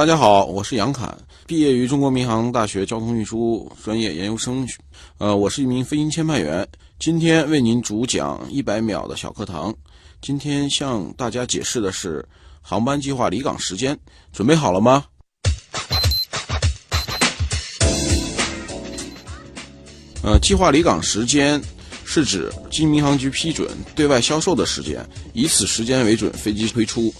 大家好，我是杨侃，毕业于中国民航大学交通运输专业研究生。呃，我是一名飞行签派员，今天为您主讲一百秒的小课堂。今天向大家解释的是航班计划离港时间，准备好了吗？呃，计划离港时间是指经民航局批准对外销售的时间，以此时间为准飞机推出。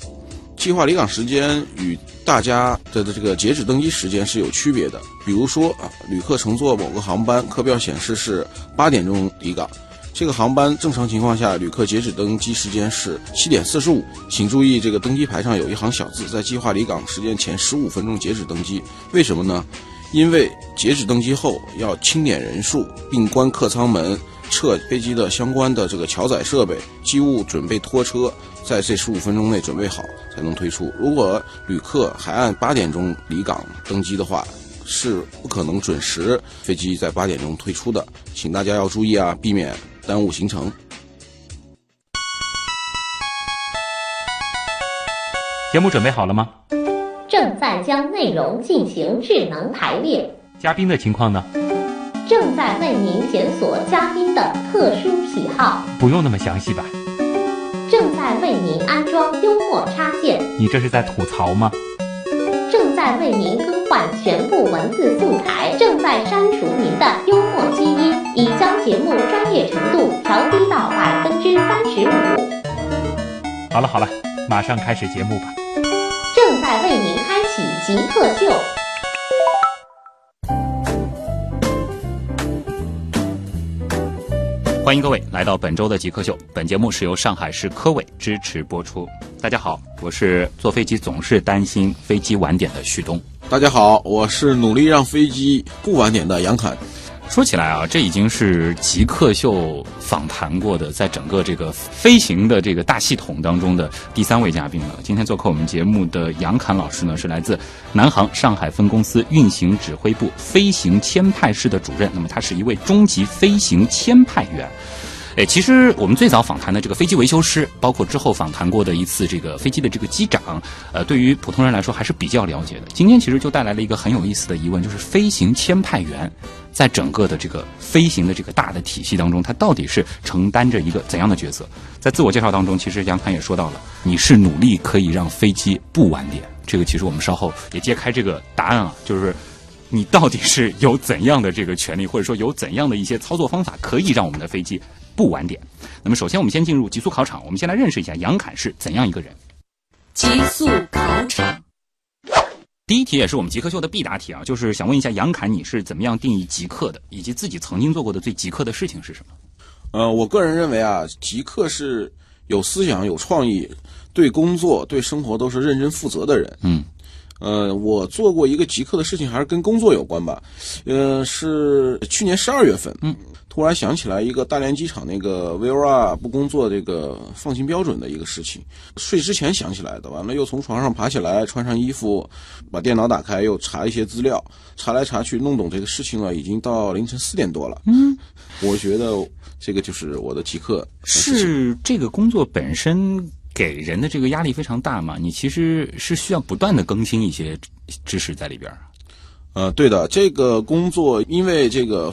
计划离港时间与大家的的这个截止登机时间是有区别的。比如说啊，旅客乘坐某个航班，课表显示是八点钟离港，这个航班正常情况下，旅客截止登机时间是七点四十五。请注意，这个登机牌上有一行小字，在计划离港时间前十五分钟截止登机。为什么呢？因为截止登机后要清点人数，并关客舱门。撤飞机的相关的这个桥载设备、机务准备拖车，在这十五分钟内准备好才能推出。如果旅客还按八点钟离港登机的话，是不可能准时飞机在八点钟推出的，请大家要注意啊，避免耽误行程。节目准备好了吗？正在将内容进行智能排列。嘉宾的情况呢？正在为您检索嘉宾的特殊喜好，不用那么详细吧？正在为您安装幽默插件，你这是在吐槽吗？正在为您更换全部文字素材，正在删除您的幽默基因，已将节目专业程度调低到百分之三十五。好了好了，马上开始节目吧。正在为您开启极客秀。欢迎各位来到本周的极客秀。本节目是由上海市科委支持播出。大家好，我是坐飞机总是担心飞机晚点的旭东。大家好，我是努力让飞机不晚点的杨凯。说起来啊，这已经是极客秀访谈过的，在整个这个飞行的这个大系统当中的第三位嘉宾了。今天做客我们节目的杨侃老师呢，是来自南航上海分公司运行指挥部飞行签派室的主任。那么他是一位中级飞行签派员。哎，其实我们最早访谈的这个飞机维修师，包括之后访谈过的一次这个飞机的这个机长，呃，对于普通人来说还是比较了解的。今天其实就带来了一个很有意思的疑问，就是飞行签派员在整个的这个飞行的这个大的体系当中，他到底是承担着一个怎样的角色？在自我介绍当中，其实杨侃也说到了，你是努力可以让飞机不晚点。这个其实我们稍后也揭开这个答案啊，就是你到底是有怎样的这个权利，或者说有怎样的一些操作方法，可以让我们的飞机。不晚点。那么，首先我们先进入极速考场。我们先来认识一下杨侃是怎样一个人。极速考场，第一题也是我们极客秀的必答题啊，就是想问一下杨侃，你是怎么样定义极客的，以及自己曾经做过的最极客的事情是什么？呃，我个人认为啊，极客是有思想、有创意，对工作、对生活都是认真负责的人。嗯。呃，我做过一个极客的事情，还是跟工作有关吧。呃，是去年十二月份。嗯。突然想起来一个大连机场那个 VOR 不工作这个放行标准的一个事情，睡之前想起来的，完了又从床上爬起来，穿上衣服，把电脑打开，又查一些资料，查来查去弄懂这个事情了，已经到凌晨四点多了。嗯，我觉得这个就是我的极客。是这个工作本身给人的这个压力非常大嘛？你其实是需要不断的更新一些知识在里边。呃，对的，这个工作因为这个。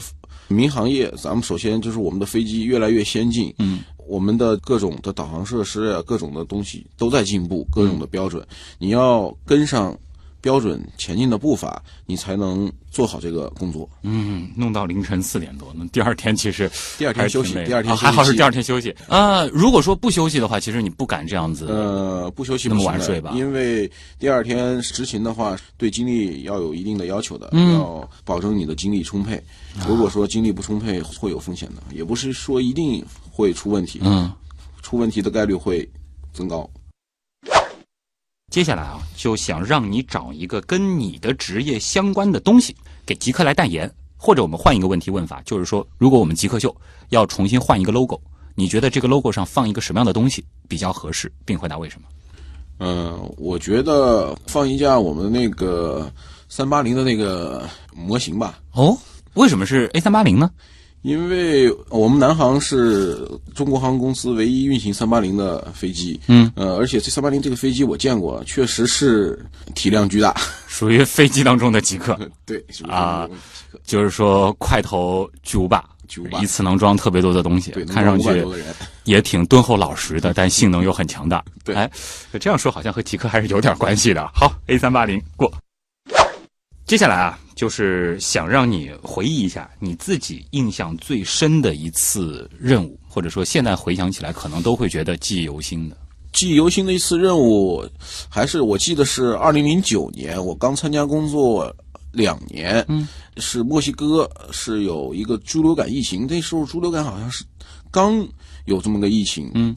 民航业，咱们首先就是我们的飞机越来越先进，嗯，我们的各种的导航设施啊，各种的东西都在进步，各种的标准，你要跟上。标准前进的步伐，你才能做好这个工作。嗯，弄到凌晨四点多，那第二天其实第二天休息，第二天还好是第二天休息啊。如果说不休息的话，其实你不敢这样子。呃，不休息那么晚睡吧？因为第二天执勤的话，对精力要有一定的要求的，要保证你的精力充沛。如果说精力不充沛，会有风险的，也不是说一定会出问题。嗯，出问题的概率会增高。接下来啊，就想让你找一个跟你的职业相关的东西给极客来代言，或者我们换一个问题问法，就是说，如果我们极客秀要重新换一个 logo，你觉得这个 logo 上放一个什么样的东西比较合适，并回答为什么？嗯，我觉得放一架我们那个三八零的那个模型吧。哦，为什么是 A 三八零呢？因为我们南航是中国航空公司唯一运行三八零的飞机，嗯，呃，而且这三八零这个飞机我见过，确实是体量巨大，属于飞机当中的极客，对，啊就是说块头巨无霸，巨无霸。一次能装特别多的东西对，，看上去装500多个人，也挺敦厚老实的，但性能又很强大。对。哎，这样说好像和极客还是有点关系的。好，A 三八零过。接下来啊，就是想让你回忆一下你自己印象最深的一次任务，或者说现在回想起来可能都会觉得记忆犹新的。记忆犹新的一次任务，还是我记得是二零零九年，我刚参加工作两年，嗯，是墨西哥是有一个猪流感疫情，那时候猪流感好像是刚有这么个疫情，嗯，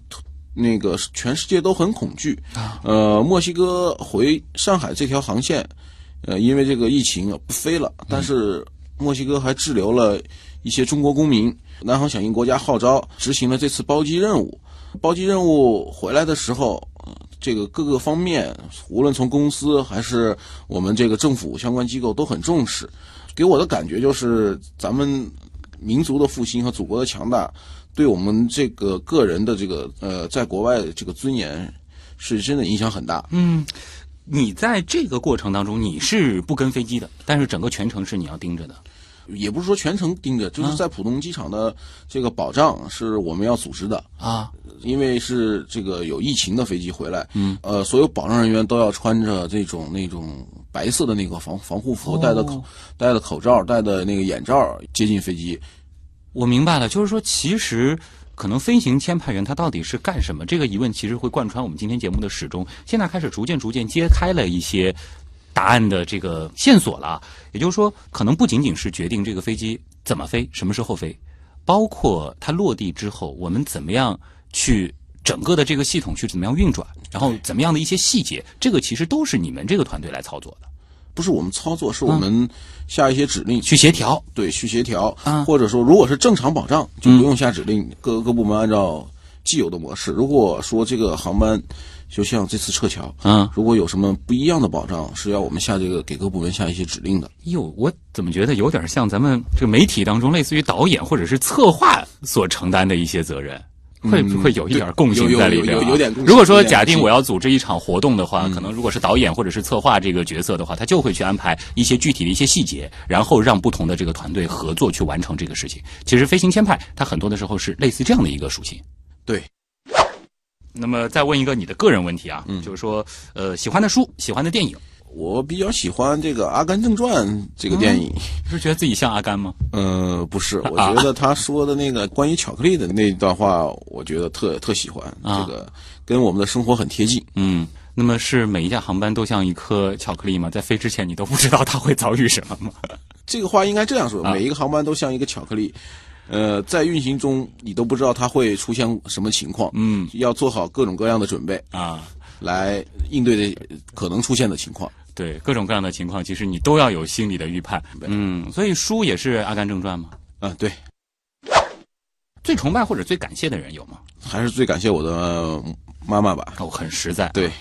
那个全世界都很恐惧，啊。呃，墨西哥回上海这条航线，呃，因为这个疫情啊不飞了，但是墨西哥还滞留了一些中国公民，南航响应国家号召，执行了这次包机任务。包机任务回来的时候，呃这个各个方面，无论从公司还是我们这个政府相关机构都很重视。给我的感觉就是，咱们民族的复兴和祖国的强大，对我们这个个人的这个呃，在国外的这个尊严，是真的影响很大。嗯，你在这个过程当中你是不跟飞机的，但是整个全程是你要盯着的。也不是说全程盯着，就是在浦东机场的这个保障是我们要组织的。啊，因为是这个有疫情的飞机回来，嗯，呃，所有保障人员都要穿着这种那种白色的那个防防护服，戴的口戴的口罩，戴的那个眼罩接近飞机。我明白了，就是说，其实可能飞行签派员他到底是干什么？这个疑问其实会贯穿我们今天节目的始终。现在开始逐渐逐渐揭开了一些答案的这个线索了。也就是说，可能不仅仅是决定这个飞机怎么飞、什么时候飞，包括它落地之后，我们怎么样去整个的这个系统去怎么样运转，然后怎么样的一些细节，这个其实都是你们这个团队来操作的，不是我们操作，是我们下一些指令去协调。对去协调，啊或者说如果是正常保障，就不用下指令，各个部门按照既有的模式。如果说这个航班就像这次撤侨，嗯，如果有什么不一样的保障，是要我们下这个给各部门下一些指令的。哟，我怎么觉得有点像咱们这个媒体当中类似于导演或者是策划所承担的一些责任？会不会有一点共性在里边、啊有有有有点共性如果说假定我要组织一场活动的话，可能如果是导演或者是策划这个角色的话，他就会去安排一些具体的一些细节，然后让不同的这个团队合作去完成这个事情。其实飞行签派它很多的时候是类似这样的一个属性。对，那么再问一个你的个人问题啊，嗯就是说呃喜欢的书、喜欢的电影，我比较喜欢这个《阿甘正传》这个电影。是觉得自己像阿甘吗？呃，不是，我觉得他说的那个关于巧克力的那段话，我觉得特特喜欢，啊这个跟我们的生活很贴近。嗯，那么是每一架航班都像一颗巧克力吗？在飞之前你都不知道它会遭遇什么吗？这个话应该这样说：啊每一个航班都像一个巧克力，呃，在运行中你都不知道它会出现什么情况，嗯要做好各种各样的准备啊，来应对这可能出现的情况。对，各种各样的情况，其实你都要有心理的预判。嗯，所以书也是《阿甘正传》吗？啊，对，最崇拜或者最感谢的人有吗？还是最感谢我的妈妈吧，哦，很实在，对，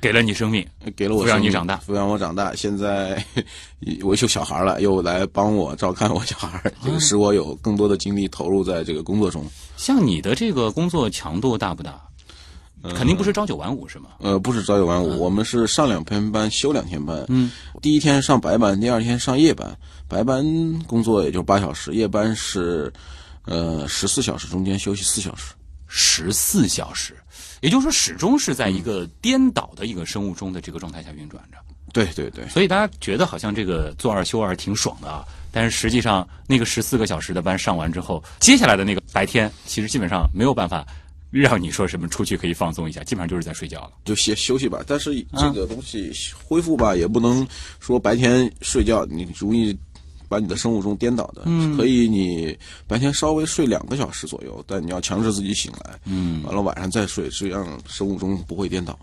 给了你生命，给了我抚养你长大抚养我长大。现在 我有小孩了，又来帮我照看我小孩，这个使我有更多的精力投入在这个工作中。像你的这个工作强度大不大？肯定不是朝九晚五是吗？呃，不是朝九晚五，我们是上两天班，休两天班。嗯，第一天上白班，第二天上夜班。白班工作也就八小时，夜班是呃十四小时，中间休息四小时。十四小时，也就是说始终是在一个颠倒的一个生物钟的这个状态下运转着。对对对，所以大家觉得好像这个做二休二挺爽的啊，但是实际上那个十四个小时的班上完之后，接下来的那个白天其实基本上没有办法让你说什么出去可以放松一下，基本上就是在睡觉了。就歇休息吧。但是这个东西恢复吧，也不能说白天睡觉，你容易把你的生物钟颠倒的。可以你白天稍微睡两个小时左右，但你要强制自己醒来，嗯，完了晚上再睡，这样生物钟不会颠倒。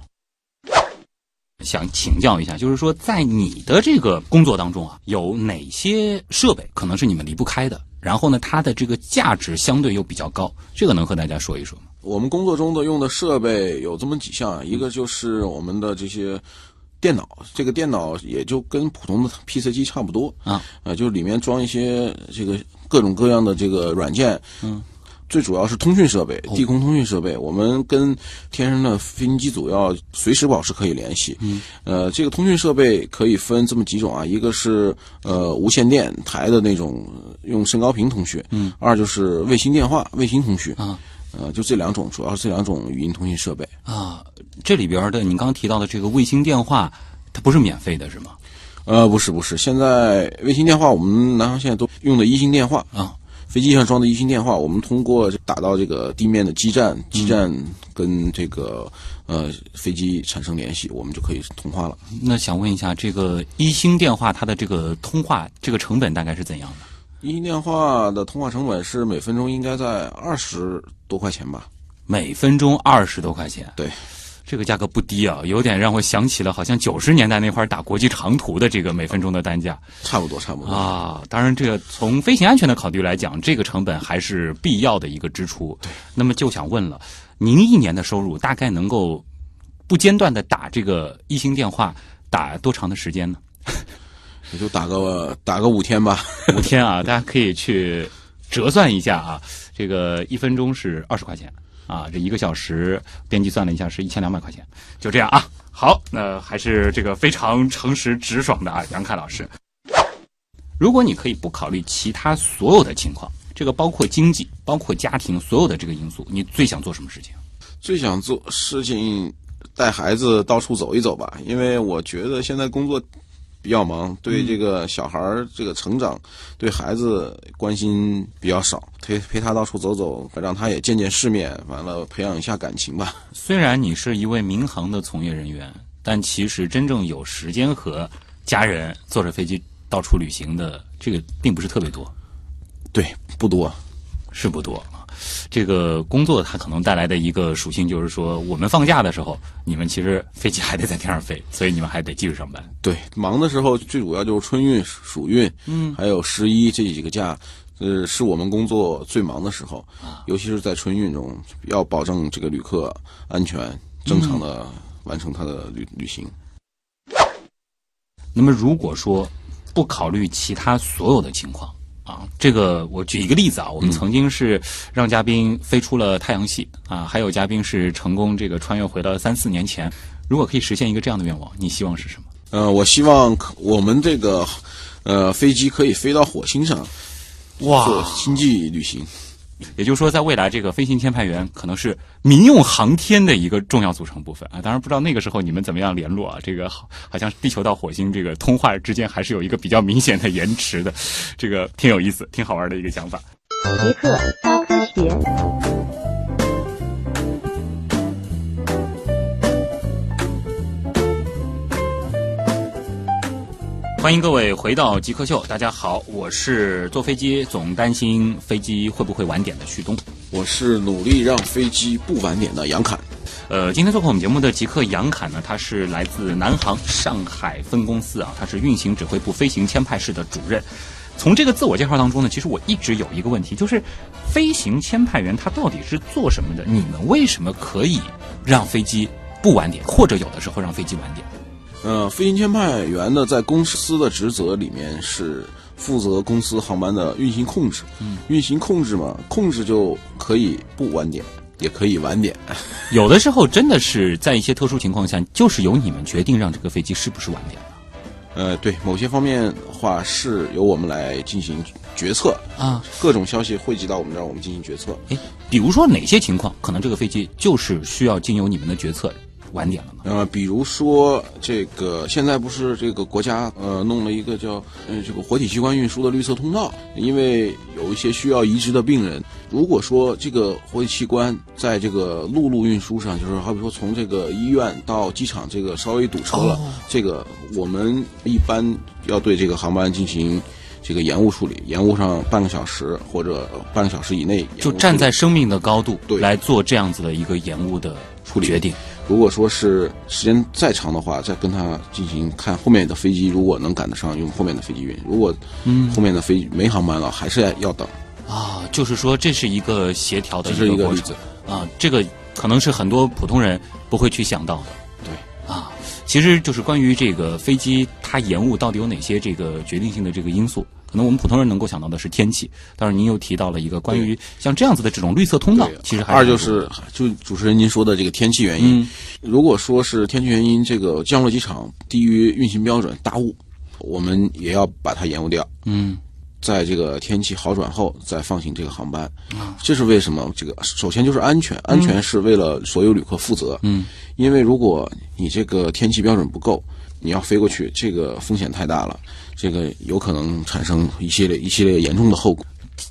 想请教一下，就是说在你的这个工作当中啊，有哪些设备可能是你们离不开的？然后呢，它的这个价值相对又比较高，这个能和大家说一说吗？我们工作中的用的设备有这么几项，一个就是我们的这些电脑，这个电脑也就跟普通的 PC 机差不多啊，呃，就是里面装一些这个各种各样的这个软件，嗯。最主要是通讯设备，地空通讯设备，我们跟天上的飞行机组要随时保持可以联系。嗯，呃，这个通讯设备可以分这么几种啊，一个是呃无线电台的那种用身高频通讯，嗯，二就是卫星电话、卫星通讯啊，呃，就这两种，主要是这两种语音通讯设备啊。这里边的你刚刚提到的这个卫星电话，它不是免费的，是吗？呃，不是，不是，现在卫星电话我们南航现在都用的一星电话啊。飞机上装的一星电话，我们通过打到这个地面的基站，基站跟这个呃飞机产生联系，我们就可以通话了。那想问一下，这个一星电话它的这个通话这个成本大概是怎样的？一星电话的通话成本是每分钟应该在二十多块钱吧？每分钟二十多块钱？对。这个价格不低啊，有点让我想起了好像九十年代那会儿打国际长途的这个每分钟的单价，差不多差不多啊。当然，这个从飞行安全的考虑来讲，这个成本还是必要的一个支出。对，那么就想问了，您一年的收入大概能够不间断的打这个一星电话打多长的时间呢？也就打个打个五天吧，五天啊，大家可以去折算一下啊，这个一分钟是二十块钱。啊，这一个小时编辑算了一下，是一千两百块钱，就这样啊。好，那还是这个非常诚实直爽的啊，杨凯老师。如果你可以不考虑其他所有的情况，这个包括经济、包括家庭所有的这个因素，你最想做什么事情？最想做事情带孩子到处走一走吧，因为我觉得现在工作。比较忙，对这个小孩儿这个成长，对孩子关心比较少，陪陪他到处走走，让他也见见世面，完了培养一下感情吧。虽然你是一位民航的从业人员，但其实真正有时间和家人坐着飞机到处旅行的，这个并不是特别多。对，不多，是不多。这个工作它可能带来的一个属性就是说，我们放假的时候，你们其实飞机还得在天上飞，所以你们还得继续上班。对，忙的时候最主要就是春运、暑运，嗯，还有十一这几个假，呃，是我们工作最忙的时候，尤其是在春运中，要保证这个旅客安全，正常的完成他的旅旅行。那么，如果说不考虑其他所有的情况。啊，这个我举一个例子啊，我们曾经是让嘉宾飞出了太阳系啊，还有嘉宾是成功这个穿越回了三四年前。如果可以实现一个这样的愿望，你希望是什么？呃，我希望我们这个呃飞机可以飞到火星上，哇，做星际旅行。也就是说，在未来，这个飞行天派员可能是民用航天的一个重要组成部分啊。当然，不知道那个时候你们怎么样联络啊？这个好，好像地球到火星这个通话之间还是有一个比较明显的延迟的，这个挺有意思、挺好玩的一个想法。极客高科学。欢迎各位回到极客秀，大家好，我是坐飞机总担心飞机会不会晚点的旭东，我是努力让飞机不晚点的杨侃。呃，今天做客我们节目的极客杨侃呢，他是来自南航上海分公司啊，他是运行指挥部飞行签派室的主任。从这个自我介绍当中呢，其实我一直有一个问题，就是飞行签派员他到底是做什么的？你们为什么可以让飞机不晚点，或者有的时候让飞机晚点？呃，飞行签派员呢，在公司的职责里面是负责公司航班的运行控制。嗯，运行控制嘛，控制就可以不晚点，也可以晚点。有的时候真的是在一些特殊情况下，就是由你们决定让这个飞机是不是晚点的。呃，对，某些方面的话是由我们来进行决策啊。各种消息汇集到我们这儿，我们进行决策。哎，比如说哪些情况，可能这个飞机就是需要经由你们的决策。晚点了呢？呃，比如说这个，现在不是这个国家呃弄了一个叫呃这个活体器官运输的绿色通道，因为有一些需要移植的病人，如果说这个活体器官在这个陆路运输上，就是好比说从这个医院到机场这个稍微堵车了，这个我们一般要对这个航班进行这个延误处理，延误上半个小时或者半个小时以内，就站在生命的高度对来做这样子的一个延误的处理决定。如果说是时间再长的话，再跟他进行看后面的飞机，如果能赶得上，用后面的飞机运；如果嗯后面的飞没航班了，还是要等。啊，就是说这是一个协调的一个过程啊，这个可能是很多普通人不会去想到的。对啊，其实就是关于这个飞机它延误到底有哪些这个决定性的这个因素。可能我们普通人能够想到的是天气，但是您又提到了一个关于像这样子的这种绿色通道，其实还二就是就主持人您说的这个天气原因。嗯。如果说是天气原因，这个降落机场低于运行标准大雾，我们也要把它延误掉。嗯。在这个天气好转后再放行这个航班，这是为什么？这个首先就是安全，安全是为了所有旅客负责。嗯，因为如果你这个天气标准不够，你要飞过去，这个风险太大了，这个有可能产生一系列一系列严重的后果。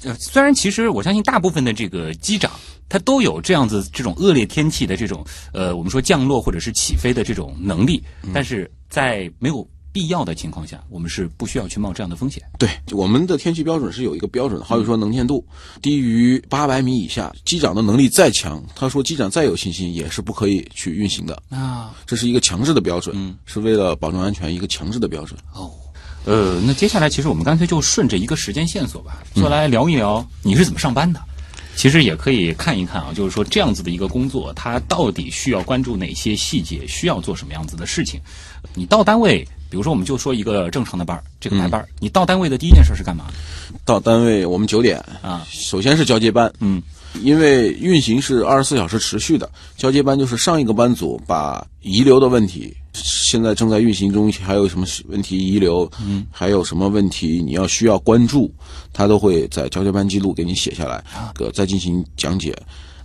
呃，虽然其实我相信大部分的这个机长，他都有这样子这种恶劣天气的这种呃，我们说降落或者是起飞的这种能力，但是在没有必要的情况下，我们是不需要去冒这样的风险。对，我们的天气标准是有一个标准的，好比说能见度低于八百米以下，机长的能力再强，他说机长再有信心也是不可以去运行的，啊，这是一个强制的标准，嗯是为了保证安全一个强制的标准。哦，呃，那接下来其实我们干脆就顺着一个时间线索吧，就来聊一聊你是怎么上班的。其实也可以看一看啊，就是说这样子的一个工作，它到底需要关注哪些细节，需要做什么样子的事情。你到单位，比如说我们就说一个正常的班儿，这个排班儿，你到单位的第一件事是干嘛？到单位我们九点啊，首先是交接班，嗯，因为运行是二十四小时持续的，交接班就是上一个班组把遗留的问题，现在正在运行中，还有什么问题遗留，嗯，还有什么问题你要需要关注，他都会在交接班记录给你写下来，呃，再进行讲解。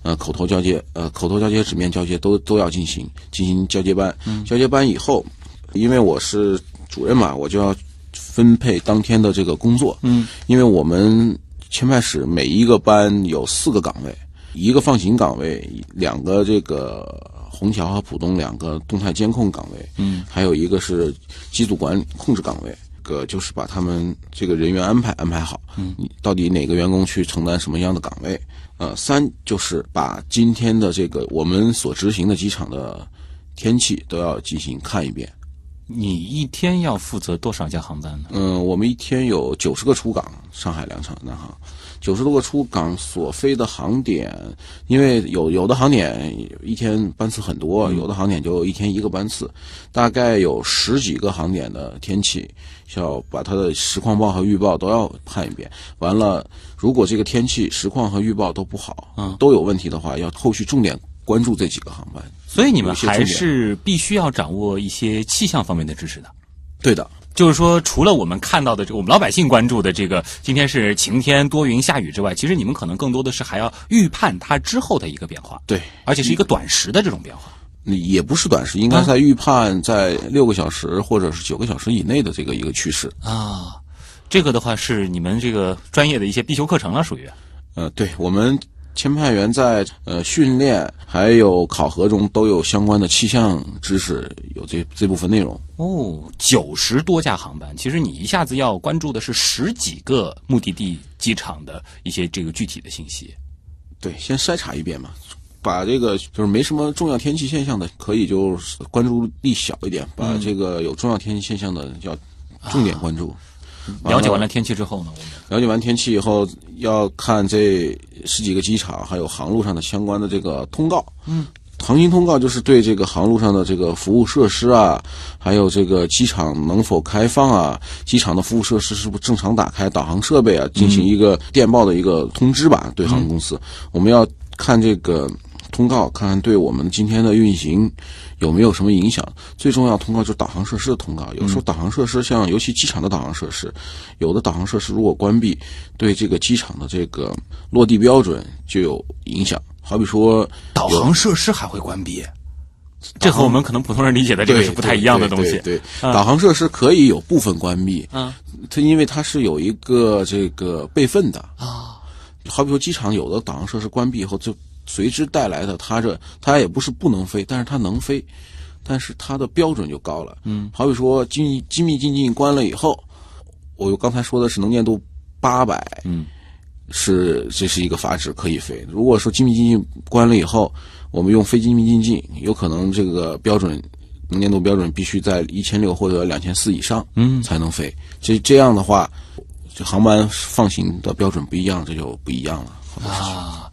呃，口头交接，呃，口头交接、纸面交接都都要进行进行交接班。交接班以后，因为我是主任嘛，我就要分配当天的这个工作。嗯，因为我们签派室每一个班有四个岗位，一个放行岗位，两个这个虹桥和浦东两个动态监控岗位，嗯，还有一个是机组管理控制岗位。个就是把他们这个人员安排安排好，嗯，你到底哪个员工去承担什么样的岗位？呃，三就是把今天的这个我们所执行的机场的天气都要进行看一遍。你一天要负责多少架航班呢？嗯，我们一天有九十个出港，上海两场南航，九十多个出港所飞的航点，因为有有的航点一天班次很多，有的航点就一天一个班次，大概有十几个航点的天气，要把它的实况报和预报都要看一遍。完了，如果这个天气实况和预报都不好，嗯都有问题的话，要后续重点关注这几个航班。所以你们还是必须要掌握一些气象方面的知识的。对的，就是说，除了我们看到的这个我们老百姓关注的这个今天是晴天多云下雨之外，其实你们可能更多的是还要预判它之后的一个变化，对。而且是一个短时的这种变化。也不是短时，应该在预判在六个小时或者是九个小时以内的这个一个趋势。啊，这个的话是你们这个专业的一些必修课程了，属于呃，对我们签派员在呃训练还有考核中都有相关的气象知识，有这这部分内容。哦，九十多架航班，其实你一下子要关注的是十几个目的地机场的一些这个具体的信息。对，先筛查一遍嘛，把这个就是没什么重要天气现象的，可以就是关注力小一点，把这个有重要天气现象的要重点关注。了解完了天气之后呢，我们了解完天气以后，要看这十几个机场还有航路上的相关的这个通告。嗯，航行通告就是对这个航路上的这个服务设施啊，还有这个机场能否开放啊，机场的服务设施是不是正常打开，导航设备啊，进行一个电报的一个通知吧。对航空公司，我们要看这个通告，看看对我们今天的运行有没有什么影响。最重要通告就是导航设施的通告。有时候导航设施像尤其机场的导航设施，有的导航设施如果关闭，对这个机场的这个落地标准就有影响。好比说导航设施还会关闭，这和我们可能普通人理解的这个是不太一样的东西。对对对啊导航设施可以有部分关闭，嗯它因为它是有一个这个备份的。啊，好比说机场有的导航设施关闭以后，就随之带来的它这它也不是不能飞，但是它能飞，但是它的标准就高了。嗯，好比说机密机密进境关了以后，我刚才说的是能见度八百，嗯，是这是一个阀值可以飞。如果说机密进境关了以后，我们用非机密进境，有可能这个标准能见度标准必须在一千六或者两千四以上，嗯才能飞。这这样的话，这航班放行的标准不一样，这就不一样了。啊，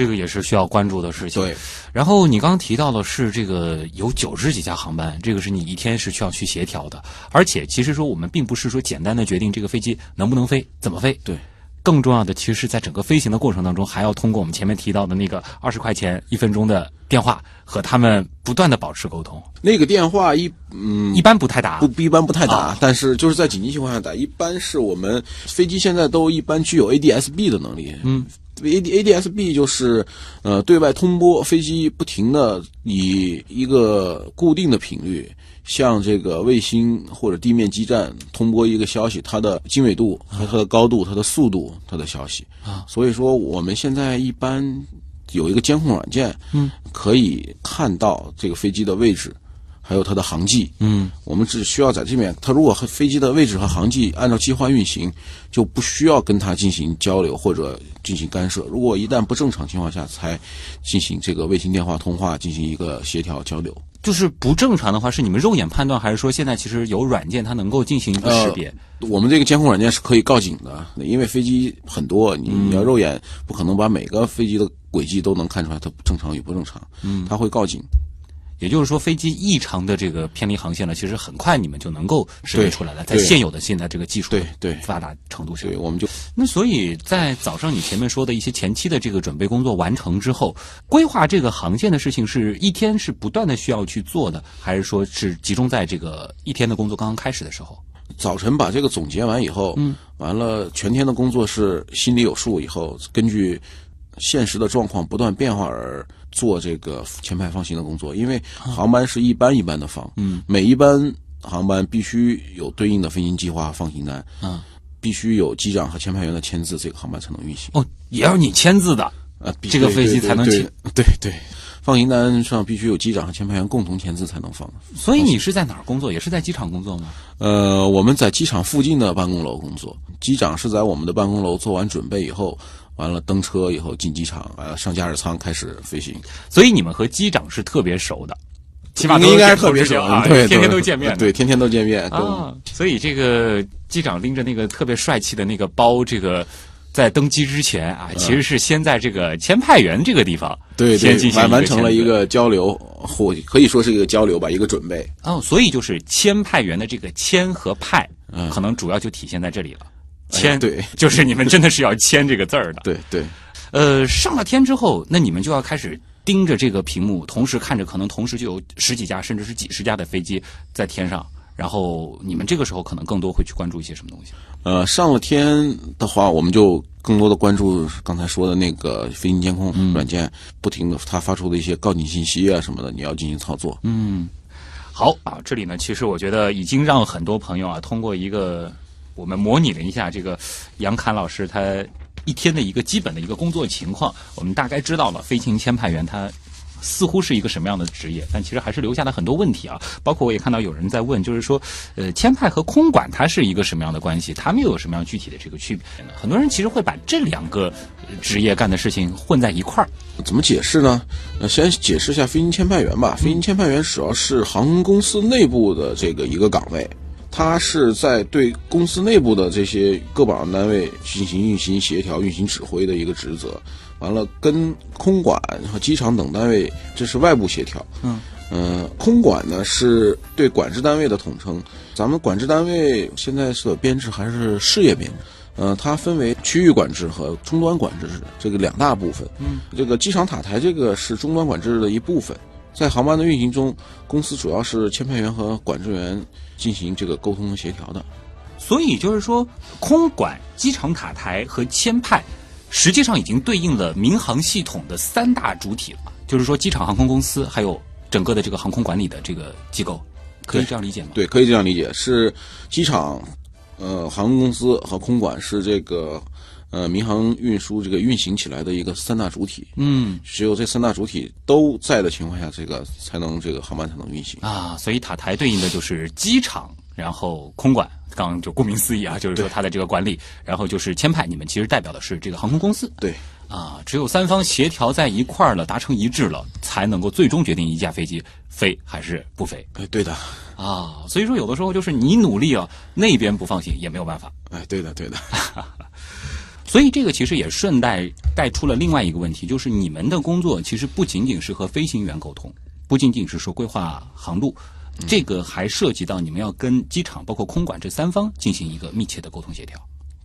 这个也是需要关注的事情。对，然后你刚刚提到的是这个有九十几架航班，这个是你一天是需要去协调的，而且其实说我们并不是说简单的决定这个飞机能不能飞、怎么飞，对。更重要的，其实是在整个飞行的过程当中，还要通过我们前面提到的那个二十块钱一分钟的电话，和他们不断的保持沟通。那个电话一嗯一般不太打，不一般不太打，啊但是就是在紧急情况下打。一般是我们飞机现在都一般具有 ADS-B 的能力。嗯，AD ADS-B 就是呃对外通波，飞机不停的以一个固定的频率向这个卫星或者地面基站通播一个消息，它的经纬度和它的高度、它的速度、它的消息。啊，所以说我们现在一般有一个监控软件，嗯，可以看到这个飞机的位置，还有它的航迹。嗯我们只需要在这边，它如果和飞机的位置和航迹按照计划运行，就不需要跟它进行交流或者进行干涉。如果一旦不正常情况下，才进行这个卫星电话通话，进行一个协调交流。就是不正常的话，是你们肉眼判断，还是说现在其实有软件它能够进行一个识别？我们这个监控软件是可以告警的，因为飞机很多，你你要肉眼不可能把每个飞机的轨迹都能看出来它正常与不正常，嗯，它会告警。也就是说，飞机异常的这个偏离航线了，其实很快你们就能够识别出来了，在现有的现在这个技术对对发达程度上对，。我们就那所以在早上你前面说的一些前期的这个准备工作完成之后，规划这个航线的事情是一天是不断的需要去做的，还是说是集中在这个一天的工作刚刚开始的时候？早晨把这个总结完以后，嗯，完了全天的工作是心里有数以后，根据现实的状况不断变化而做这个前排放行的工作。因为航班是一班一班的放，嗯，每一班航班必须有对应的飞行计划、放行单，嗯，必须有机长和前排员的签字，这个航班才能运行。哦，也要你签字的。呃，这个飞机对对对才能起对 对，放行单上必须有机长和前排员共同签字才能放。所以你是在哪儿工作？也是在机场工作吗？呃，我们在机场附近的办公楼工作，机长是在我们的办公楼做完准备以后，完了登车以后进机场，呃，上驾驶舱开始飞行。所以你们和机长是特别熟的，起码都应该是特别熟啊，对，天天都见面。对，天天都见面。跟我们啊，所以这个机长拎着那个特别帅气的那个包，这个在登机之前啊，其实是先在这个签派员这个地方对对先进，行完完成了一个交流，或可以说是一个交流吧，一个准备。哦，所以就是签派员的这个签和派，嗯可能主要就体现在这里了。哎签对就是你们真的是要签这个字儿的。对对，呃，上了天之后，那你们就要开始盯着这个屏幕，同时看着可能同时就有十几架甚至是几十架的飞机在天上，然后你们这个时候可能更多会去关注一些什么东西？呃，上了天的话，我们就更多的关注刚才说的那个飞行监控软件，不停的它发出的一些告警信息啊什么的，你要进行操作。嗯，好啊，这里呢，其实我觉得已经让很多朋友啊，通过一个我们模拟了一下这个杨侃老师他一天的一个基本的一个工作情况，我们大概知道了飞行签派员他。似乎是一个什么样的职业，但其实还是留下了很多问题啊。包括我也看到有人在问，就是说，呃，签派和空管它是一个什么样的关系？他们又有什么样具体的这个区别呢？很多人其实会把这两个职业干的事情混在一块儿。怎么解释呢？呃，先解释一下飞行签派员吧。飞行签派员主要是航空公司内部的这个一个岗位，它是在对公司内部的这些各保障单位进行运行协调、运行指挥的一个职责。完了，跟空管和机场等单位这是外部协调。嗯。呃，空管呢是对管制单位的统称。咱们管制单位现在所编制还是事业编制。呃，它分为区域管制和终端管制这个两大部分。嗯，这个机场塔台这个是终端管制的一部分。在航班的运行中，公司主要是签派员和管制员进行这个沟通和协调的。所以就是说，空管、机场塔台和签派，实际上已经对应了民航系统的三大主体了。就是说，机场航空公司还有整个的这个航空管理的这个机构，可以这样理解吗？对，可以这样理解，是机场、呃航空公司和空管是这个呃民航运输这个运行起来的一个三大主体。嗯只有这三大主体都在的情况下，这个才能这个航班才能运行。啊，所以塔台对应的就是机场，然后空管，刚刚就顾名思义啊，就是说它的这个管理，然后就是签派，你们其实代表的是这个航空公司。对，啊，只有三方协调在一块儿了，达成一致了，才能够最终决定一架飞机飞还是不飞哎，对的，啊。所以说，有的时候就是你努力啊，那边不放心也没有办法。哎，对的，对的。所以这个其实也顺带带出了另外一个问题，就是你们的工作其实不仅仅是和飞行员沟通，不仅仅是说规划航路，这个还涉及到你们要跟机场包括空管这三方进行一个密切的沟通协调。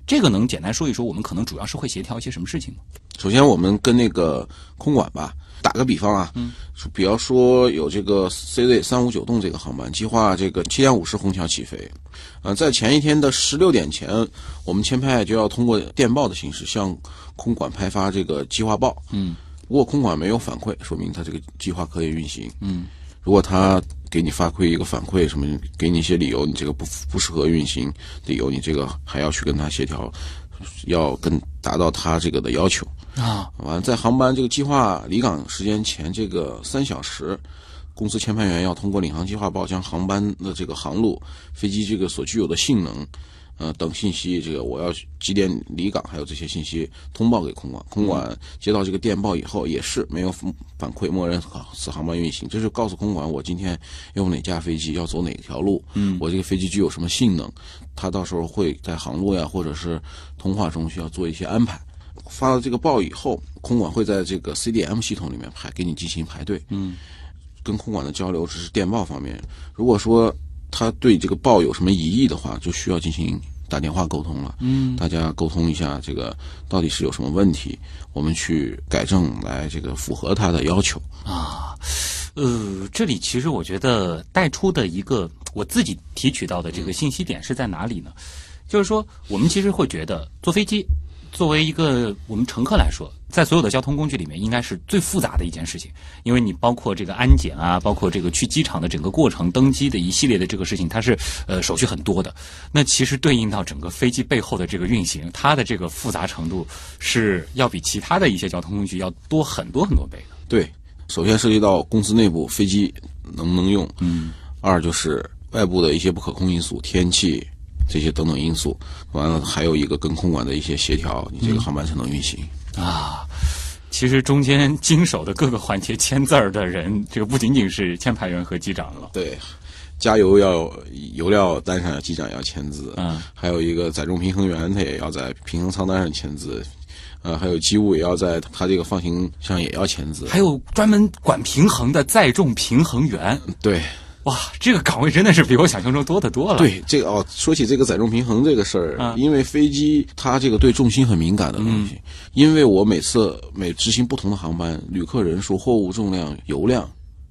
这个能简单说一说，我们可能主要是会协调一些什么事情吗？首先，我们跟那个空管吧，打个比方啊，嗯，比方说有这个 CZ 三五九栋这个航班，计划这个七点五十虹桥起飞，呃，在前一天的十六点前，我们签派就要通过电报的形式向空管派发这个计划报，嗯，如果空管没有反馈，说明他这个计划可以运行，嗯，如果他给你发馈一个反馈，什么给你一些理由，你这个不不适合运行，理由你这个还要去跟他协调，要跟达到他这个的要求。啊，完了，在航班这个计划离港时间前这个三小时，公司签派员要通过领航计划报将航班的这个航路、飞机这个所具有的性能，呃等信息，这个我要几点离港，还有这些信息通报给空管。空管接到这个电报以后，也是没有反馈，默认此航班运行。这就告诉空管，我今天用哪架飞机，要走哪条路，嗯我这个飞机具有什么性能，他到时候会在航路呀，或者是通话中需要做一些安排。发了这个报以后，空管会在这个 CDM 系统里面排给你进行排队。嗯，跟空管的交流只是电报方面。如果说他对这个报有什么疑义的话，就需要进行打电话沟通了。嗯，大家沟通一下这个到底是有什么问题，我们去改正来这个符合他的要求。啊，呃，这里其实我觉得带出的一个我自己提取到的这个信息点是在哪里呢？就是说，我们其实会觉得坐飞机作为一个我们乘客来说，在所有的交通工具里面，应该是最复杂的一件事情，因为你包括这个安检啊，包括这个去机场的整个过程、登机的一系列的这个事情，它是呃手续很多的。那其实对应到整个飞机背后的这个运行，它的这个复杂程度是要比其他的一些交通工具要多很多很多倍的。对，首先涉及到公司内部飞机能不能用，嗯，二就是外部的一些不可控因素，天气这些等等因素。完了，还有一个跟空管的一些协调，你这个航班才能运行。啊，其实中间经手的各个环节签字儿的人，这个不仅仅是签牌员和机长了。对，加油要油料单上机长要签字，嗯，还有一个载重平衡员他也要在平衡舱单上签字，呃，还有机务也要在他这个放行上也要签字。还有专门管平衡的载重平衡员，对哇，这个岗位真的是比我想象中多得多了。，对，这个哦，说起这个载重平衡这个事儿，嗯因为飞机它这个对重心很敏感的东西，因为我每次每执行不同的航班，旅客人数、货物重量、油量，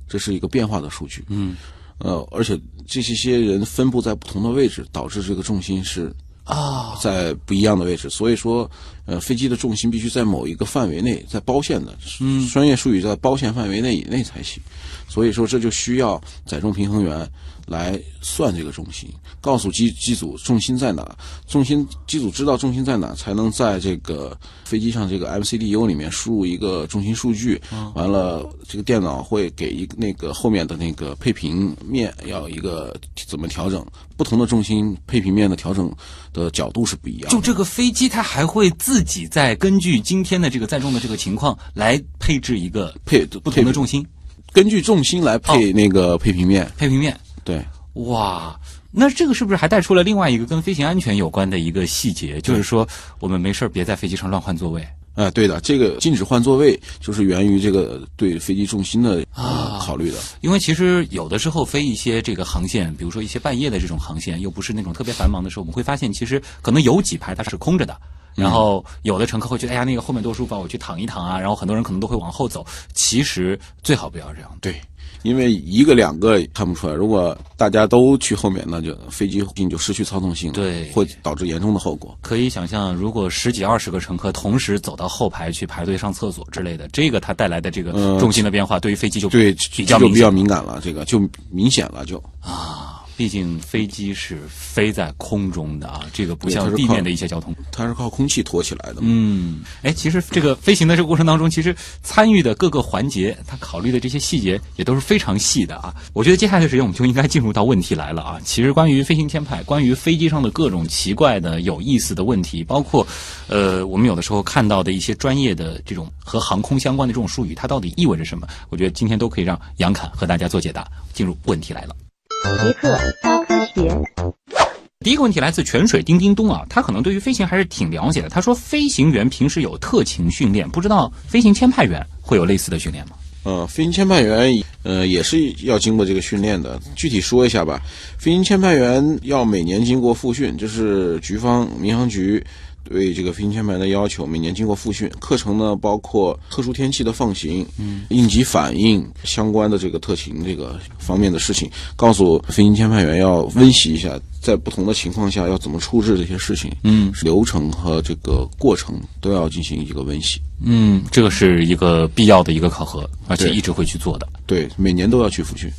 这是一个变化的数据。嗯，呃，而且这些些人分布在不同的位置，导致这个重心是啊，在不一样的位置，所以说，呃，飞机的重心必须在某一个范围内，在包线的，嗯。专业术语在包线范围内以内才行。所以说，这就需要载重平衡员来算这个重心，告诉机机组重心在哪，重心机组知道重心在哪，才能在这个飞机上这个 MCDU 里面输入一个重心数据。完了，这个电脑会给一个那个后面的那个配平面要一个怎么调整，不同的重心配平面的调整的角度是不一样的。就这个飞机，它还会自己再根据今天的这个载重的这个情况来配置一个配不同的重心根据重心来配那个配平面。配平面。对，哇，那这个是不是还带出了另外一个跟飞行安全有关的一个细节？就是说，我们没事儿别在飞机上乱换座位。呃、对的，这个禁止换座位就是源于这个对飞机重心的、啊考虑的。因为其实有的时候飞一些这个航线，比如说一些半夜的这种航线，又不是那种特别繁忙的时候，我们会发现其实可能有几排它是空着的。然后有的乘客会觉得，哎呀，那个后面多舒服啊，我去躺一躺啊。然后很多人可能都会往后走。其实最好不要这样。对，因为一个两个看不出来，如果大家都去后面，那就飞机就失去操纵性了，对会导致严重的后果。可以想象，如果十几二十个乘客同时走到后排去排队上厕所之类的，这个它带来的这个嗯重心的变化，对于飞机就对，比较就比较敏感了，这个就明显了就。啊。毕竟飞机是飞在空中的啊，这个不像地面的一些交通。它是靠空气托起来的嘛。嗯，哎，其实这个飞行的这个过程当中，其实参与的各个环节，他考虑的这些细节也都是非常细的啊。我觉得接下来的时间我们就应该进入到问题来了啊。其实关于飞行签派，关于飞机上的各种奇怪的、有意思的问题，包括呃，我们有的时候看到的一些专业的这种和航空相关的这种术语，它到底意味着什么？我觉得今天都可以让杨侃和大家做解答。进入问题来了。极客高科学。第一个问题来自泉水叮叮咚啊，他可能对于飞行还是挺了解的。他说，飞行员平时有特勤训练，不知道飞行签派员会有类似的训练吗？呃，飞行签派员呃也是要经过这个训练的。具体说一下吧，飞行签派员要每年经过复训，就是局方民航局。对这个飞行签派员的要求，每年经过复训，课程呢包括特殊天气的放行、嗯，应急反应相关的这个特勤这个方面的事情，告诉飞行签派员要温习一下，在不同的情况下要怎么处置这些事情，嗯，流程和这个过程都要进行一个温习。嗯，这个是一个必要的一个考核，而且一直会去做的。对，每年都要去复训。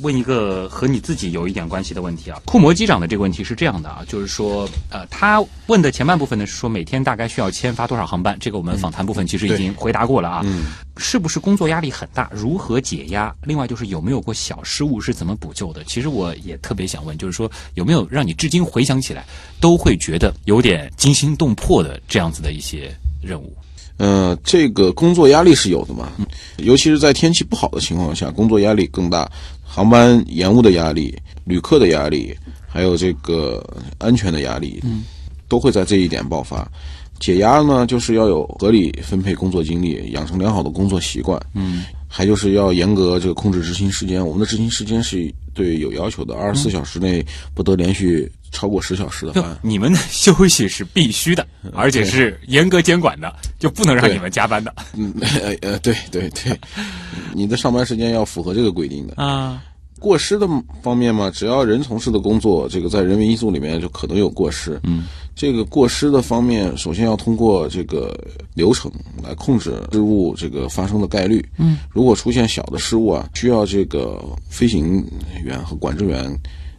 问一个和你自己有一点关系的问题啊，库摩机长的这个问题是这样的啊，就是说，呃，他问的前半部分呢是说每天大概需要签发多少航班，这个我们访谈部分其实已经回答过了啊，嗯，是不是工作压力很大？如何解压？另外就是有没有过小失误是怎么补救的？其实我也特别想问，就是说有没有让你至今回想起来都会觉得有点惊心动魄的这样子的一些任务？呃，这个工作压力是有的嘛，尤其是在天气不好的情况下，工作压力更大，航班延误的压力、旅客的压力，还有这个安全的压力，嗯，都会在这一点爆发。解压呢，就是要有合理分配工作精力，养成良好的工作习惯，嗯，还就是要严格这个控制执行时间。我们的执行时间是对有要求的，二十四小时内不得连续超过十小时的就班。你们的休息是必须的，而且是严格监管的，就不能让你们加班的嗯，呃呃，对对对，你的上班时间要符合这个规定的。啊。过失的方面嘛，只要人从事的工作，这个在人为因素里面就可能有过失。嗯，这个过失的方面，首先要通过这个流程来控制失误这个发生的概率。嗯，如果出现小的失误啊，需要这个飞行员和管制员，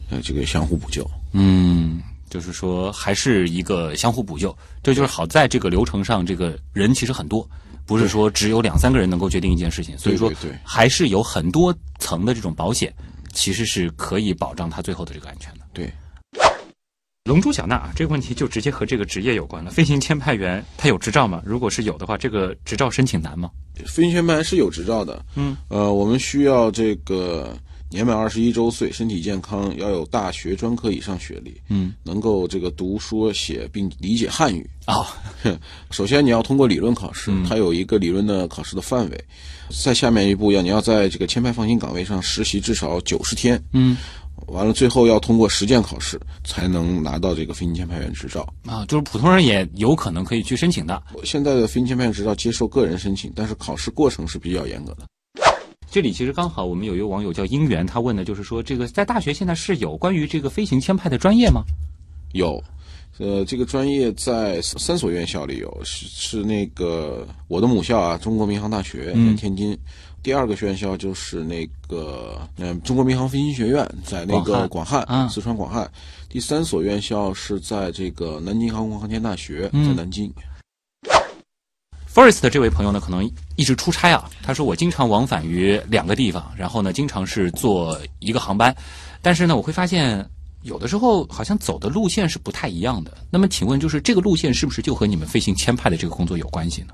呃，这个相互补救。嗯，就是说还是一个相互补救，这就是好在这个流程上，这个人其实很多，不是说只有两三个人能够决定一件事情，所以说还是有很多层的这种保险，其实是可以保障他最后的这个安全的。对，龙珠小娜啊，这个问题就直接和这个职业有关了。飞行签派员他有执照吗？如果是有的话，这个执照申请难吗？飞行签派员班是有执照的。嗯，呃，我们需要这个年满二十一周岁，身体健康，要有大学专科以上学历，嗯，能够这个读说写并理解汉语。哦，首先你要通过理论考试，嗯它有一个理论的考试的范围。在下面一步要你要在这个签派放行岗位上实习至少九十天，嗯完了最后要通过实践考试才能拿到这个飞行签派员执照。啊，就是普通人也有可能可以去申请的。现在的飞行签派员执照接受个人申请，但是考试过程是比较严格的。这里其实刚好我们有一个网友叫姻缘，他问的就是说，这个在大学现在是有关于这个飞行签派的专业吗？有，呃，这个专业在三所院校里有，是是那个我的母校啊，中国民航大学嗯在天津。第二个院校就是那个嗯、中国民航飞行学院在那个广汉，啊四川广汉。第三所院校是在这个南京航空航天大学，嗯在南京。Forest 这位朋友呢，可能一直出差啊。他说我经常往返于两个地方，然后呢，经常是坐一个航班，但是呢，我会发现有的时候好像走的路线是不太一样的。那么，请问就是这个路线是不是就和你们飞行签派的这个工作有关系呢？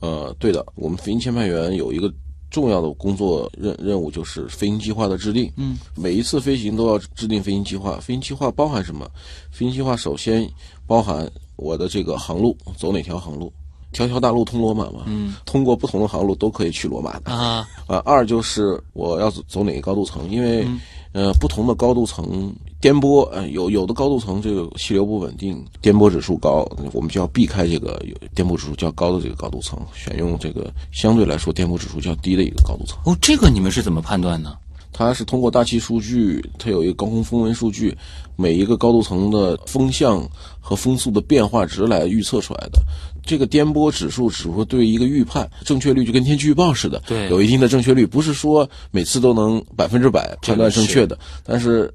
呃，对的，我们飞行签派员有一个重要的工作任任务，就是飞行计划的制定。嗯，每一次飞行都要制定飞行计划。飞行计划包含什么？飞行计划首先包含我的这个航路，走哪条航路？条条大路通罗马嘛。嗯，通过不同的航路都可以去罗马的。啊，啊，二就是我要走走哪个高度层，因为、嗯呃不同的高度层颠簸，呃有有的高度层这个气流不稳定，颠簸指数高，我们就要避开这个有颠簸指数较高的这个高度层，选用这个相对来说颠簸指数较低的一个高度层。哦，这个你们是怎么判断呢？它是通过大气数据，它有一个高空风温数据，每一个高度层的风向和风速的变化值来预测出来的。这个颠簸指数只会对一个预判正确率就跟天气预报似的，对有一定的正确率，不是说每次都能百分之百判断正确的，但是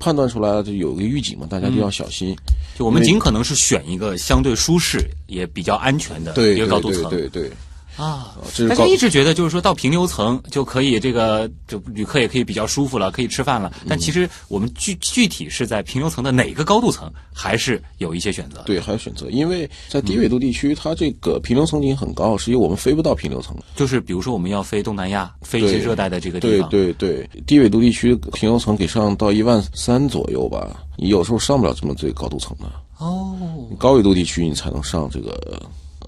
判断出来了就有个预警嘛，大家就要小心。就我们尽可能是选一个相对舒适也比较安全的一个高度层。对对对对。啊这是大家一直觉得就是说到平流层就可以这个就旅客也可以比较舒服了，可以吃饭了。但其实我们具具体是在平流层的哪个高度层，还是有一些选择。对，还有选择，因为在低纬度地区，它这个平流层已经很高，实际我们飞不到平流层。就是比如说我们要飞东南亚，飞一些热带的这个地对方，对对，低纬度地区平流层给上到一万三左右吧，你有时候上不了这么最高度层的。哦，高纬度地区你才能上这个。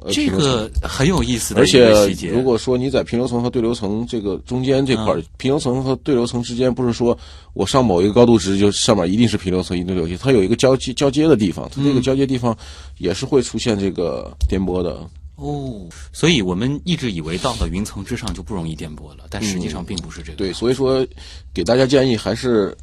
呃这个很有意思的而一个细节。且，如果说你在平流层和对流层这个中间这块儿，平流层和对流层之间，不是说我上某一个高度值就上面一定是平流层，一定是流体，它有一个交接交接的地方，它这个交接地方也是会出现这个颠簸的。哦，所以我们一直以为到了云层之上就不容易颠簸了，但实际上并不是这个。对，所以说给大家建议还是。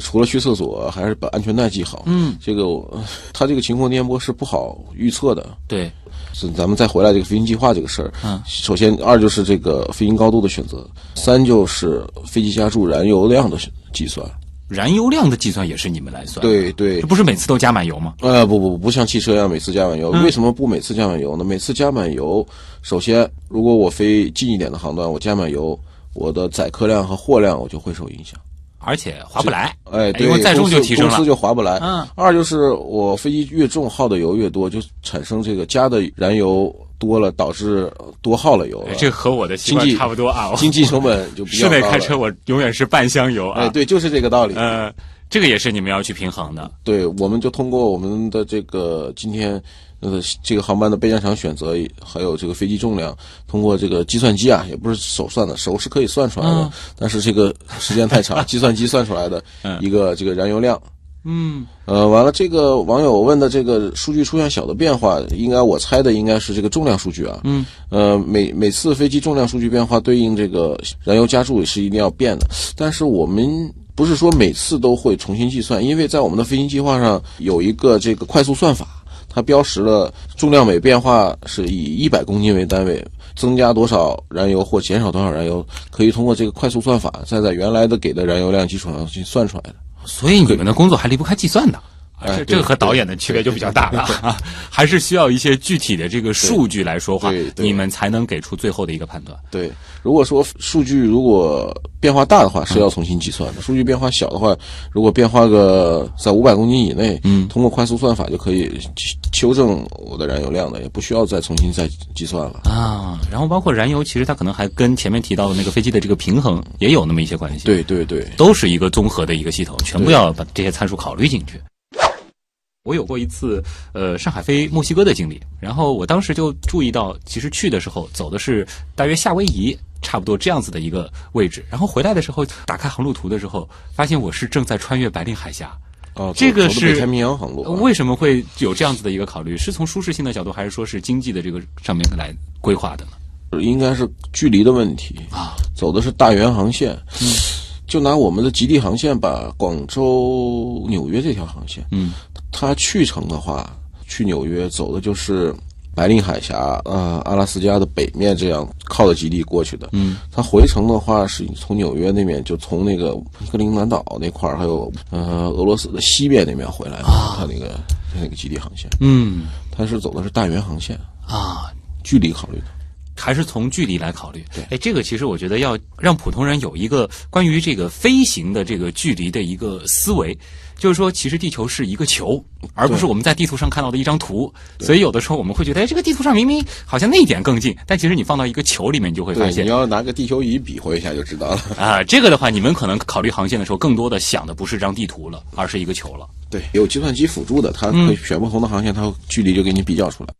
除了去厕所，还是把安全带系好。嗯，这个呃它这个情况颠簸是不好预测的。对，是咱们再回来这个飞行计划这个事儿，嗯首先二就是这个飞行高度的选择，三就是飞机加注燃油量的计算。燃油量的计算也是你们来算。，对对这，不是每次都加满油吗？呃，不不不像汽车一样每次加满油。嗯为什么不每次加满油呢？每次加满油，首先如果我飞近一点的航段，我加满油，我的载客量和货量我就会受影响。而且划不来。哎，对，因为再重就提升了公司就划不来。嗯，二就是我飞机越重耗的油越多，就产生这个加的燃油多了，导致多耗了油这和我的习惯经济差不多啊。经济成本就比较室内开车我永远是半箱油啊。哎，对，就是这个道理。呃，这个也是你们要去平衡的。对，我们就通过我们的这个今天呃这个航班的备降场选择，还有这个飞机重量，通过这个计算机啊，也不是手算的，手是可以算出来的，嗯但是这个时间太长，计算机算出来的一个这个燃油量。嗯，呃，完了，这个网友问的这个数据出现小的变化，应该我猜的应该是这个重量数据啊。嗯。呃，每每次飞机重量数据变化对应这个燃油加注也是一定要变的，但是我们不是说每次都会重新计算，因为在我们的飞行计划上有一个这个快速算法，它标识了重量每变化是以一百公斤为单位。增加多少燃油或减少多少燃油，可以通过这个快速算法，再在原来的给的燃油量基础上去算出来的。所以你们的工作还离不开计算的。这这个和导演的区别就比较大了啊，还是需要一些具体的这个数据来说话你们才能给出最后的一个判断。对，如果说数据如果变化大的话，是要重新计算的；数据变化小的话，如果变化个在五百公斤以内，嗯通过快速算法就可以修正我的燃油量的，也不需要再重新再计算了。啊，然后包括燃油，其实它可能还跟前面提到的那个飞机的这个平衡也有那么一些关系。，对对对，都是一个综合的一个系统，全部要把这些参数考虑进去。我有过一次呃上海飞墨西哥的经历，然后我当时就注意到，其实去的时候走的是大约夏威夷差不多这样子的一个位置，然后回来的时候打开航路图的时候，发现我是正在穿越白令海峡。哦，这个是太平洋航路啊、为什么会有这样子的一个考虑？是从舒适性的角度，还是说是经济的这个上面来规划的呢？应该是距离的问题啊，走的是大圆航线。嗯就拿我们的极地航线吧，广州纽约这条航线，嗯，它去程的话，去纽约走的就是白令海峡，呃，阿拉斯加的北面这样靠着极地过去的。嗯，它回程的话是从纽约那边，就从那个格陵兰岛那块儿，还有呃俄罗斯的西边那边回来的。它那个那个极地航线，嗯它是走的是大圆航线，啊，距离考虑的。还是从距离来考虑。对哎，这个其实我觉得要让普通人有一个关于这个飞行的这个距离的一个思维，就是说，其实地球是一个球，而不是我们在地图上看到的一张图。所以有的时候我们会觉得，哎，这个地图上明明好像那一点更近，但其实你放到一个球里面，你就会发，现你要拿个地球仪比划一下就知道了。啊，这个的话，你们可能考虑航线的时候，更多的想的不是张地图了，而是一个球了。对，有计算机辅助的，它嗯会选不同的航线，它距离就给你比较出来。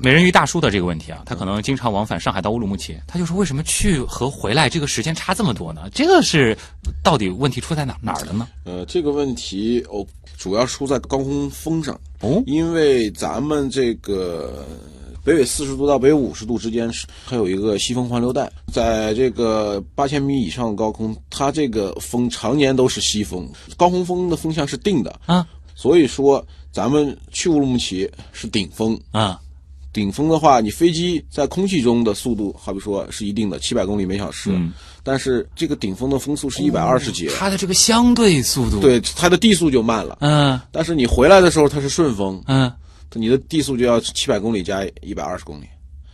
美人鱼大叔的这个问题啊，他可能经常往返上海到乌鲁木齐，他就说为什么去和回来这个时间差这么多呢？这个是到底问题出在哪哪儿了呢？呃，这个问题哦，主要出在高空风上，哦，因为咱们这个北纬四十度到北纬五十度之间是它有一个西风环流带，在这个八千米以上的高空，它这个风常年都是西风，高空风的风向是定的啊，所以说咱们去乌鲁木齐是顶风。啊，顶峰的话，你飞机在空气中的速度，好比说是一定的七百公里每小时，嗯但是这个顶峰的风速是一百二十节，它的这个相对速度，，对它的地速就慢了。嗯但是你回来的时候它是顺风，嗯，你的地速就要七百公里加一百二十公里。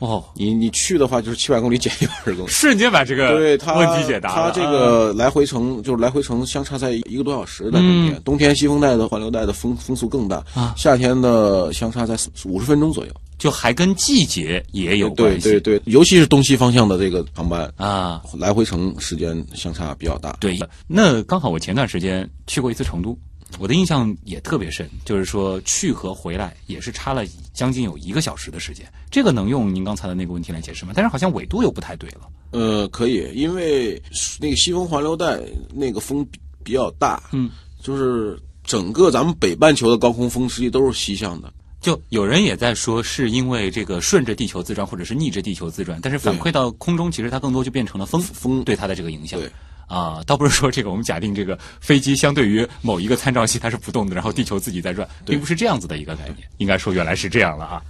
哦，你你去的话就是七百公里减 一百二十公里。瞬间把这个对它问题解答了。它这个来回程就是来回程相差在一个多小时，在冬天，嗯冬天西风带的环流带的风风速更大，啊夏天的相差在五十分钟左右。就还跟季节也有关系。对对，尤其是东西方向的这个航班，啊，来回程时间相差比较大。对，那刚好我前段时间去过一次成都，我的印象也特别深，就是说去和回来也是差了将近有一个小时的时间。这个能用您刚才的那个问题来解释吗？但是好像纬度又不太对了。呃，可以，因为那个西风环流带那个风比比较大，嗯，就是整个咱们北半球的高空风实际都是西向的。就有人也在说，是因为这个顺着地球自转，或者是逆着地球自转，但是反馈到空中，其实它更多就变成了风风对它的这个影响。对啊，倒不是说这个我们假定这个飞机相对于某一个参照系它是不动的，然后地球自己在转，并不是这样子的一个概念。应该说原来是这样了啊。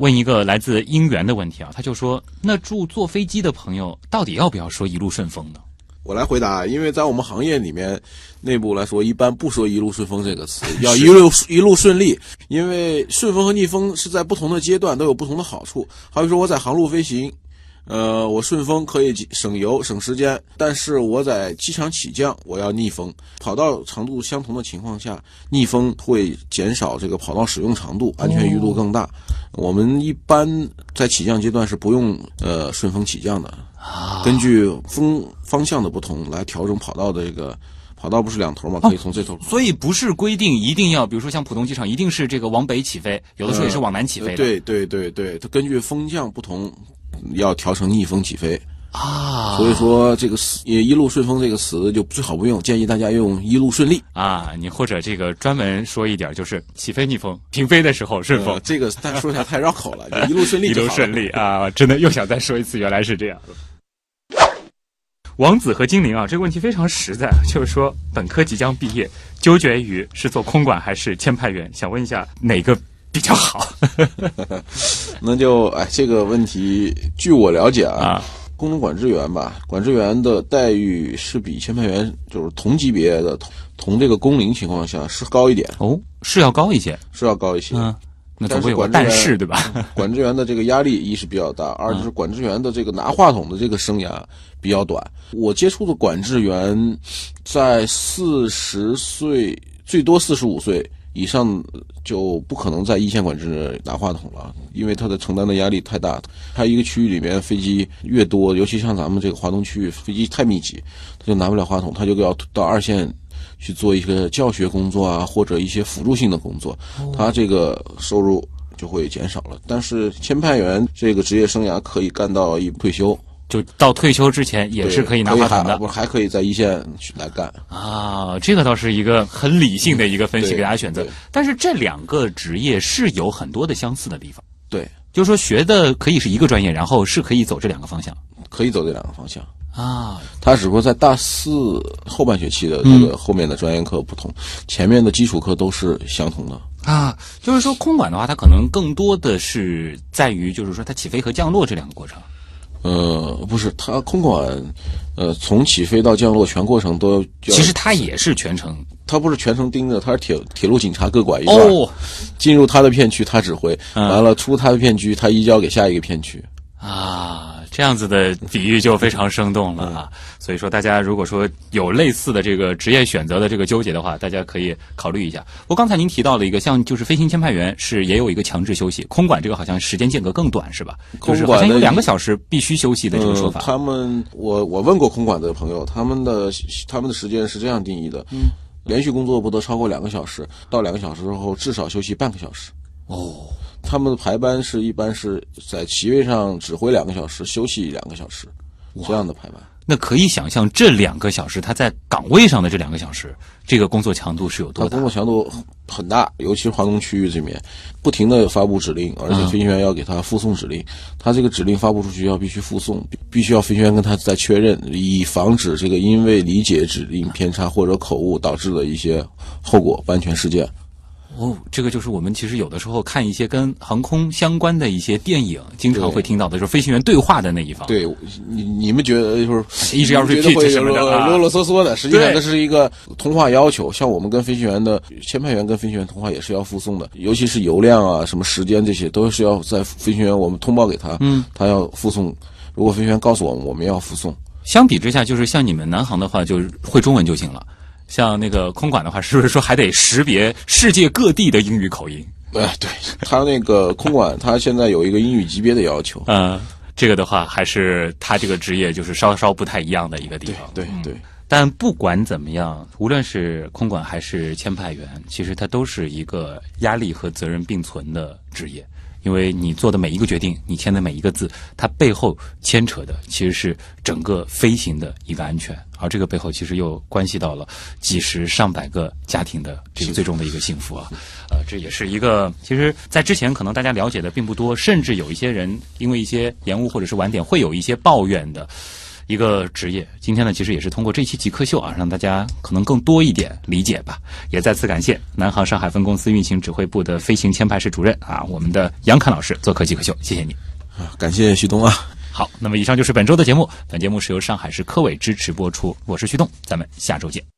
问一个来自姻缘的问题啊，他就说：那祝坐飞机的朋友到底要不要说一路顺风呢？我来回答，因为在我们行业里面内部来说，一般不说“一路顺风”这个词，要一路一路顺利。因为顺风和逆风是在不同的阶段都有不同的好处。好比说我在航路飞行，呃，我顺风可以省油省时间，但是我在机场起降，我要逆风。跑道长度相同的情况下，逆风会减少这个跑道使用长度，安全余度更大。我们一般在起降阶段是不用呃顺风起降的。根据风方向的不同来调整跑道的这个跑道不是两头嘛，可以从这头。所以不是规定一定要，比如说像浦东机场，一定是这个往北起飞，有的时候也是往南起飞的。对对对对，它根据风向不同，要调成逆风起飞。啊，所以说这个词“一路顺风”这个词就最好不用，建议大家用“一路顺利啊，你或者这个专门说一点，就是起飞逆风，平飞的时候”。顺风。呃这个但说起来太绕口了，就一路顺利一就好了 路顺利啊！真的又想再说一次，原来是这样。王子和精灵啊，这个问题非常实在，就是说本科即将毕业，纠结于是做空管还是签派员，想问一下哪个比较好 那就哎，这个问题据我了解啊，啊？工程管制员吧，管制员的待遇是比签派员就是同级别的同同这个工龄情况下是高一点，哦，是要高一些，是要高一些。嗯，那总但是会有个管但是对吧？管制员的这个压力一是比较大，二就是管制员的这个拿话筒的这个生涯比较短。我接触的管制员在四十岁，最多四十五岁以上就不可能在一线管制拿话筒了，因为他的承担的压力太大。他一个区域里面飞机越多，尤其像咱们这个华东区域飞机太密集，他就拿不了话筒，他就要到二线去做一些教学工作啊，或者一些辅助性的工作，他这个收入就会减少了。但是签派员这个职业生涯可以干到一退休，就到退休之前也是可以拿话筒的还不还可以在一线去来干。啊。这个倒是一个很理性的一个分析，给大家选择。但是这两个职业是有很多的相似的地方，对，就是说学的可以是一个专业，然后是可以走这两个方向可以走这两个方向。啊。他只不过在大四后半学期的这嗯个后面的专业课不同，前面的基础课都是相同的。啊，就是说空管的话，它可能更多的是在于，就是说它起飞和降落这两个过程。呃，不是，它空管，呃，从起飞到降落全过程都要。其实它也是全程它不是全程盯着，它是铁铁路警察各管一段。哦进入他的片区，他指挥；嗯完了出他的片区，他移交给下一个片区。啊，这样子的比喻就非常生动了啊。所以说，大家如果说有类似的这个职业选择的这个纠结的话，大家可以考虑一下。我刚才您提到了一个，像就是飞行签派员是也有一个强制休息，空管这个好像时间间隔更短是吧？就是好像有空管的两个小时必须休息的这个说法。嗯他们，我我问过空管的朋友，他们的他们的时间是这样定义的：嗯，连续工作不得超过两个小时，到两个小时之后至少休息半个小时。哦，他们的排班是一般是在席位上指挥两个小时，休息两个小时，这样的排班。那可以想象这两个小时他在岗位上的这两个小时，这个工作强度是有多大工？作强度很大，尤其是华东区域这边，不停的发布指令，而且飞行员要给他附送指令。他这个指令发布出去要必须附送，必必须要飞行员跟他再确认，以防止这个因为理解指令偏差或者口误导致的一些后果不安全事件。哦，这个就是我们其实有的时候看一些跟航空相关的一些电影，经常会听到的，就是飞行员对话的那一方。对，你你们觉得就是一直要 repeat 会什么啰啰嗦嗦的，实际上对这是一个通话要求。像我们跟飞行员的签派员跟飞行员通话也是要附送的，尤其是油量啊、什么时间这些，都是要在飞行员我们通报给他，嗯，他要附送。如果飞行员告诉我们，我们要附送。相比之下，就是像你们南航的话，就是会中文就行了。像那个空管的话，是不是说还得识别世界各地的英语口音？呃，对他那个空管，他现在有一个英语级别的要求。呃，这个的话，还是他这个职业就是稍稍不太一样的一个地对方。对对，但不管怎么样，无论是空管还是签派员，其实它都是一个压力和责任并存的职业。因为你做的每一个决定，你签的每一个字，它背后牵扯的其实是整个飞行的一个安全，而这个背后其实又关系到了几十上百个家庭的这个最终的一个幸福啊。呃，这也是一个，其实，在之前可能大家了解的并不多，甚至有一些人因为一些延误或者是晚点，会有一些抱怨的。一个职业。今天呢，其实也是通过这期极客秀啊，让大家可能更多一点理解吧。也再次感谢南航上海分公司运行指挥部的飞行签派室主任啊，我们的杨侃老师做客极客秀，谢谢你。啊感谢旭东啊。好，那么以上就是本周的节目，本节目是由上海市科委支持播出，我是旭东，咱们下周见。